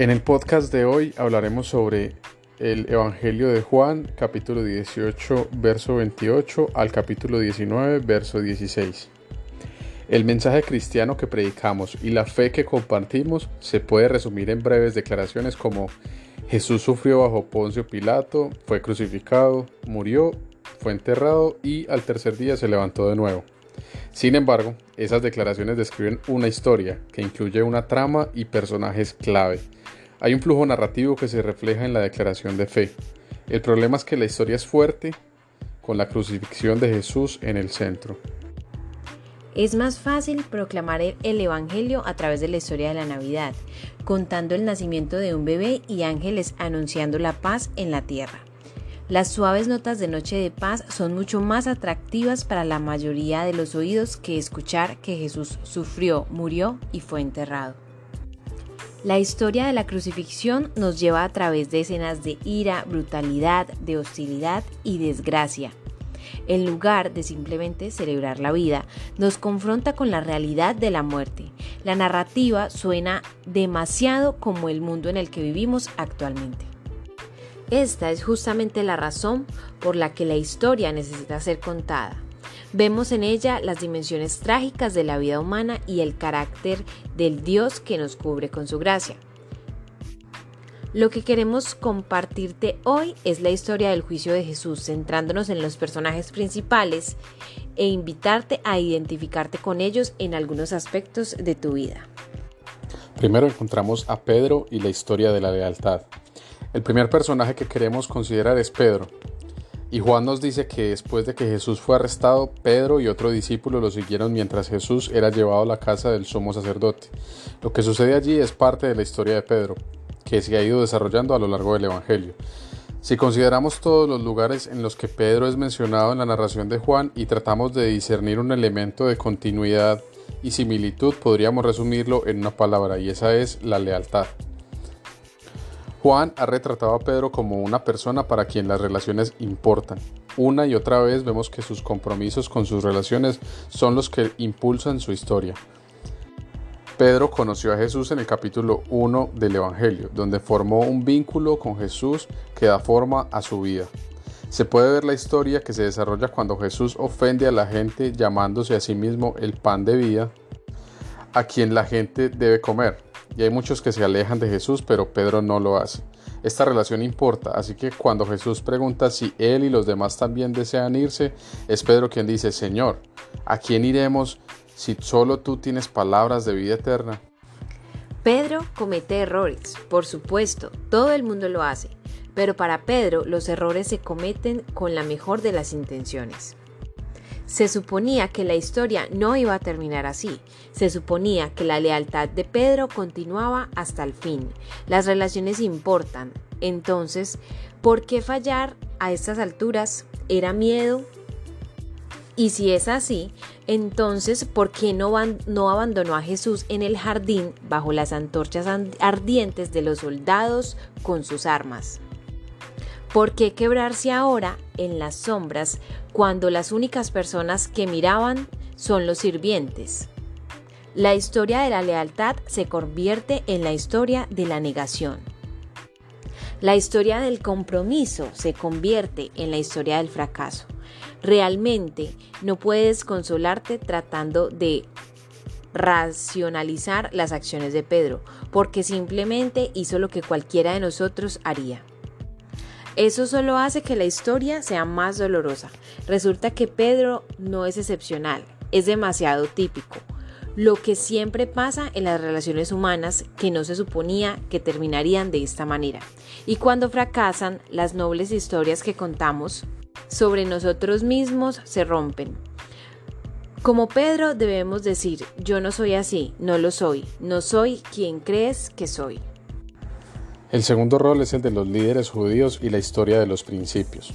En el podcast de hoy hablaremos sobre el Evangelio de Juan, capítulo 18, verso 28 al capítulo 19, verso 16. El mensaje cristiano que predicamos y la fe que compartimos se puede resumir en breves declaraciones como Jesús sufrió bajo Poncio Pilato, fue crucificado, murió, fue enterrado y al tercer día se levantó de nuevo. Sin embargo, esas declaraciones describen una historia que incluye una trama y personajes clave. Hay un flujo narrativo que se refleja en la declaración de fe. El problema es que la historia es fuerte, con la crucifixión de Jesús en el centro. Es más fácil proclamar el Evangelio a través de la historia de la Navidad, contando el nacimiento de un bebé y ángeles anunciando la paz en la tierra. Las suaves notas de Noche de Paz son mucho más atractivas para la mayoría de los oídos que escuchar que Jesús sufrió, murió y fue enterrado. La historia de la crucifixión nos lleva a través de escenas de ira, brutalidad, de hostilidad y desgracia. En lugar de simplemente celebrar la vida, nos confronta con la realidad de la muerte. La narrativa suena demasiado como el mundo en el que vivimos actualmente. Esta es justamente la razón por la que la historia necesita ser contada. Vemos en ella las dimensiones trágicas de la vida humana y el carácter del Dios que nos cubre con su gracia. Lo que queremos compartirte hoy es la historia del juicio de Jesús, centrándonos en los personajes principales e invitarte a identificarte con ellos en algunos aspectos de tu vida. Primero encontramos a Pedro y la historia de la lealtad. El primer personaje que queremos considerar es Pedro. Y Juan nos dice que después de que Jesús fue arrestado, Pedro y otro discípulo lo siguieron mientras Jesús era llevado a la casa del sumo sacerdote. Lo que sucede allí es parte de la historia de Pedro, que se ha ido desarrollando a lo largo del Evangelio. Si consideramos todos los lugares en los que Pedro es mencionado en la narración de Juan y tratamos de discernir un elemento de continuidad y similitud, podríamos resumirlo en una palabra y esa es la lealtad. Juan ha retratado a Pedro como una persona para quien las relaciones importan. Una y otra vez vemos que sus compromisos con sus relaciones son los que impulsan su historia. Pedro conoció a Jesús en el capítulo 1 del Evangelio, donde formó un vínculo con Jesús que da forma a su vida. Se puede ver la historia que se desarrolla cuando Jesús ofende a la gente llamándose a sí mismo el pan de vida, a quien la gente debe comer y hay muchos que se alejan de Jesús, pero Pedro no lo hace. Esta relación importa, así que cuando Jesús pregunta si él y los demás también desean irse, es Pedro quien dice, Señor, ¿a quién iremos si solo tú tienes palabras de vida eterna? Pedro comete errores, por supuesto, todo el mundo lo hace, pero para Pedro los errores se cometen con la mejor de las intenciones. Se suponía que la historia no iba a terminar así. Se suponía que la lealtad de Pedro continuaba hasta el fin. Las relaciones importan. Entonces, ¿por qué fallar a estas alturas? ¿Era miedo? Y si es así, entonces, ¿por qué no, abandonó a Jesús en el jardín bajo las antorchas ardientes de los soldados con sus armas? ¿Por qué quebrarse ahora en las sombras cuando las únicas personas que miraban son los sirvientes? La historia de la lealtad se convierte en la historia de la negación. La historia del compromiso se convierte en la historia del fracaso. Realmente no puedes consolarte tratando de racionalizar las acciones de Pedro, porque simplemente hizo lo que cualquiera de nosotros haría. Eso solo hace que la historia sea más dolorosa. Resulta que Pedro no es excepcional, es demasiado típico. Lo que siempre pasa en las relaciones humanas que no se suponía que terminarían de esta manera. Y cuando fracasan, las nobles historias que contamos sobre nosotros mismos se rompen. Como Pedro debemos decir, yo no soy así, no lo soy, no soy quien crees que soy. El segundo rol es el de los líderes judíos y la historia de los principios.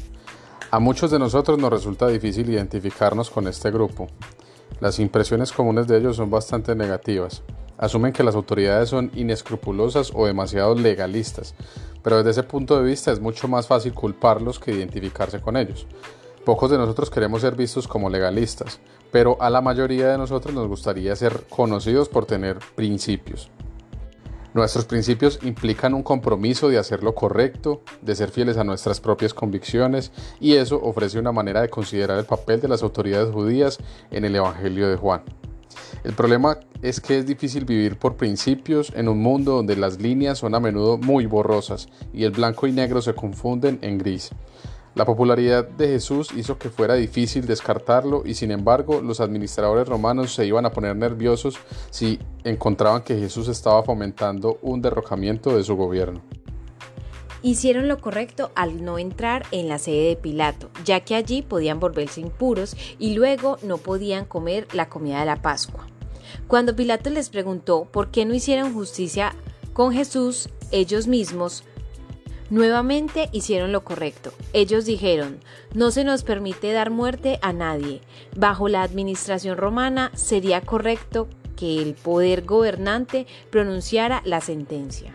A muchos de nosotros nos resulta difícil identificarnos con este grupo. Las impresiones comunes de ellos son bastante negativas. Asumen que las autoridades son inescrupulosas o demasiado legalistas, pero desde ese punto de vista es mucho más fácil culparlos que identificarse con ellos. Pocos de nosotros queremos ser vistos como legalistas, pero a la mayoría de nosotros nos gustaría ser conocidos por tener principios. Nuestros principios implican un compromiso de hacer lo correcto, de ser fieles a nuestras propias convicciones, y eso ofrece una manera de considerar el papel de las autoridades judías en el Evangelio de Juan. El problema es que es difícil vivir por principios en un mundo donde las líneas son a menudo muy borrosas y el blanco y negro se confunden en gris. La popularidad de Jesús hizo que fuera difícil descartarlo y sin embargo los administradores romanos se iban a poner nerviosos si encontraban que Jesús estaba fomentando un derrocamiento de su gobierno. Hicieron lo correcto al no entrar en la sede de Pilato, ya que allí podían volverse impuros y luego no podían comer la comida de la Pascua. Cuando Pilato les preguntó por qué no hicieron justicia con Jesús, ellos mismos Nuevamente hicieron lo correcto. Ellos dijeron, no se nos permite dar muerte a nadie. Bajo la administración romana sería correcto que el poder gobernante pronunciara la sentencia.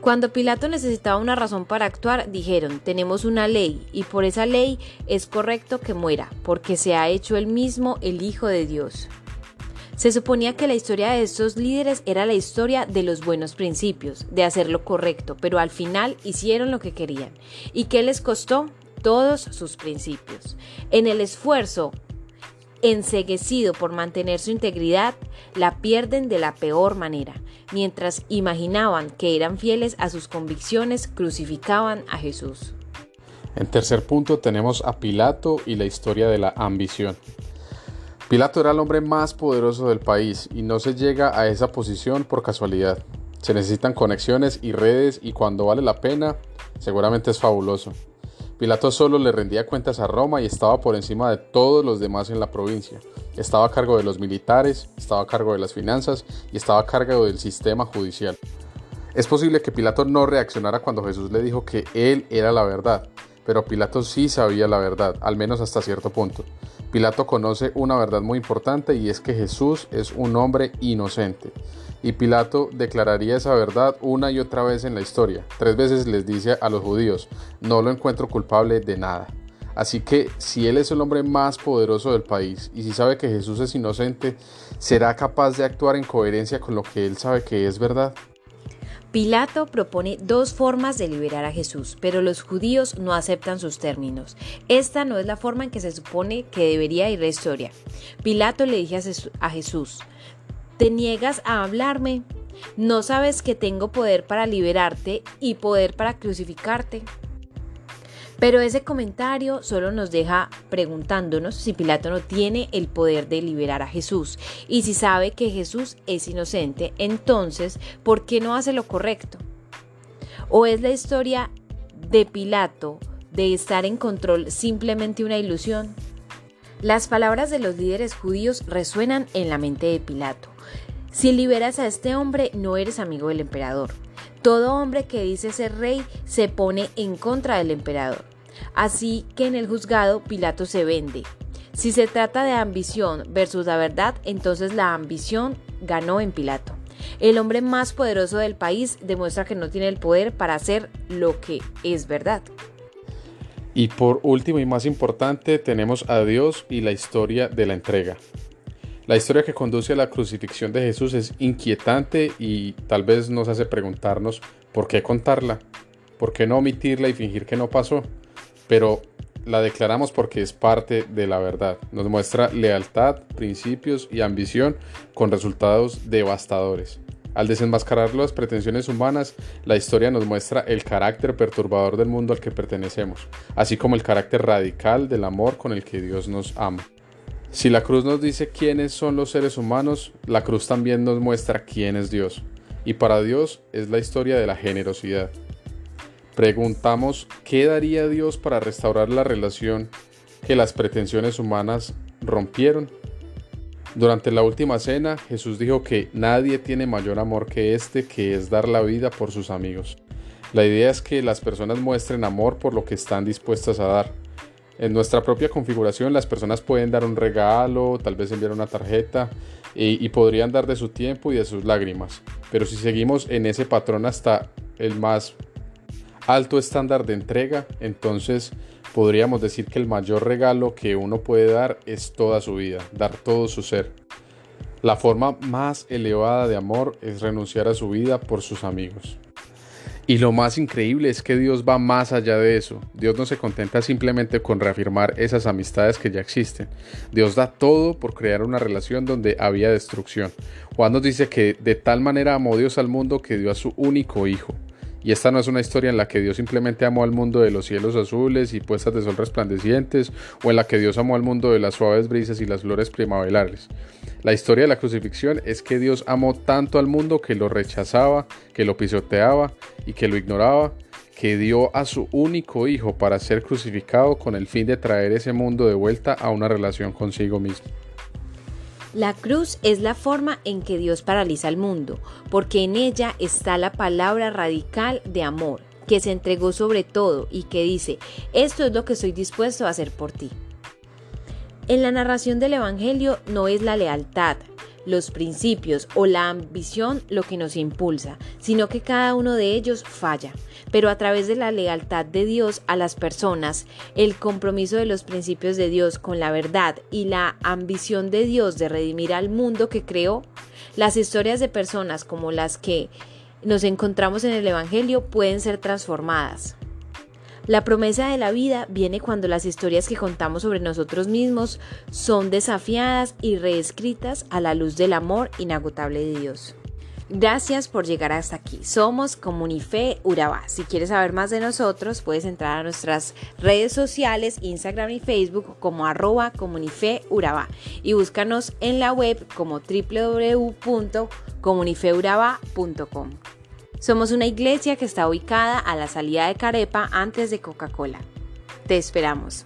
Cuando Pilato necesitaba una razón para actuar, dijeron, tenemos una ley y por esa ley es correcto que muera, porque se ha hecho él mismo el Hijo de Dios. Se suponía que la historia de estos líderes era la historia de los buenos principios, de hacer lo correcto, pero al final hicieron lo que querían. ¿Y qué les costó? Todos sus principios. En el esfuerzo enseguecido por mantener su integridad, la pierden de la peor manera. Mientras imaginaban que eran fieles a sus convicciones, crucificaban a Jesús. En tercer punto tenemos a Pilato y la historia de la ambición. Pilato era el hombre más poderoso del país y no se llega a esa posición por casualidad. Se necesitan conexiones y redes y cuando vale la pena, seguramente es fabuloso. Pilato solo le rendía cuentas a Roma y estaba por encima de todos los demás en la provincia. Estaba a cargo de los militares, estaba a cargo de las finanzas y estaba a cargo del sistema judicial. Es posible que Pilato no reaccionara cuando Jesús le dijo que él era la verdad, pero Pilato sí sabía la verdad, al menos hasta cierto punto. Pilato conoce una verdad muy importante y es que Jesús es un hombre inocente. Y Pilato declararía esa verdad una y otra vez en la historia. Tres veces les dice a los judíos, no lo encuentro culpable de nada. Así que si él es el hombre más poderoso del país y si sabe que Jesús es inocente, ¿será capaz de actuar en coherencia con lo que él sabe que es verdad? Pilato propone dos formas de liberar a Jesús, pero los judíos no aceptan sus términos. Esta no es la forma en que se supone que debería ir la historia. Pilato le dice a Jesús, ¿te niegas a hablarme? ¿No sabes que tengo poder para liberarte y poder para crucificarte? Pero ese comentario solo nos deja preguntándonos si Pilato no tiene el poder de liberar a Jesús y si sabe que Jesús es inocente, entonces, ¿por qué no hace lo correcto? ¿O es la historia de Pilato de estar en control simplemente una ilusión? Las palabras de los líderes judíos resuenan en la mente de Pilato. Si liberas a este hombre, no eres amigo del emperador. Todo hombre que dice ser rey se pone en contra del emperador. Así que en el juzgado Pilato se vende. Si se trata de ambición versus la verdad, entonces la ambición ganó en Pilato. El hombre más poderoso del país demuestra que no tiene el poder para hacer lo que es verdad. Y por último y más importante tenemos a Dios y la historia de la entrega. La historia que conduce a la crucifixión de Jesús es inquietante y tal vez nos hace preguntarnos por qué contarla, por qué no omitirla y fingir que no pasó, pero la declaramos porque es parte de la verdad. Nos muestra lealtad, principios y ambición con resultados devastadores. Al desenmascarar las pretensiones humanas, la historia nos muestra el carácter perturbador del mundo al que pertenecemos, así como el carácter radical del amor con el que Dios nos ama. Si la cruz nos dice quiénes son los seres humanos, la cruz también nos muestra quién es Dios. Y para Dios es la historia de la generosidad. Preguntamos, ¿qué daría Dios para restaurar la relación que las pretensiones humanas rompieron? Durante la última cena, Jesús dijo que nadie tiene mayor amor que este, que es dar la vida por sus amigos. La idea es que las personas muestren amor por lo que están dispuestas a dar en nuestra propia configuración las personas pueden dar un regalo, tal vez enviar una tarjeta y, podrían dar de su tiempo y de sus lágrimas. Pero si seguimos en ese patrón hasta el más alto estándar de entrega, entonces podríamos decir que el mayor regalo que uno puede dar es toda su vida, dar todo su ser. La forma más elevada de amor es renunciar a su vida por sus amigos. Y lo más increíble es que Dios va más allá de eso. Dios no se contenta simplemente con reafirmar esas amistades que ya existen. Dios da todo por crear una relación donde había destrucción. Juan nos dice que de tal manera amó Dios al mundo que dio a su único hijo. Y esta no es una historia en la que Dios simplemente amó al mundo de los cielos azules y puestas de sol resplandecientes, o en la que Dios amó al mundo de las suaves brisas y las flores primaverales. La historia de la crucifixión es que Dios amó tanto al mundo que lo rechazaba, que lo pisoteaba y que lo ignoraba, que dio a su único hijo para ser crucificado con el fin de traer ese mundo de vuelta a una relación consigo mismo. La cruz es la forma en que Dios paraliza el mundo, porque en ella está la palabra radical de amor, que se entregó sobre todo y que dice, esto es lo que estoy dispuesto a hacer por ti. En la narración del Evangelio no es la lealtad, los principios o la ambición lo que nos impulsa, sino que cada uno de ellos falla. Pero a través de la lealtad de Dios a las personas, el compromiso de los principios de Dios con la verdad y la ambición de Dios de redimir al mundo que creó, las historias de personas como las que nos encontramos en el Evangelio pueden ser transformadas. La promesa de la vida viene cuando las historias que contamos sobre nosotros mismos son desafiadas y reescritas a la luz del amor inagotable de Dios. Gracias por llegar hasta aquí. Somos Comunife Urabá. Si quieres saber más de nosotros, puedes entrar a nuestras redes sociales, Instagram y Facebook como arroba Comunife Urabá y búscanos en la web como www.comunifeurabá.com. Somos una iglesia que está ubicada a la salida de Carepa antes de Coca-Cola. Te esperamos.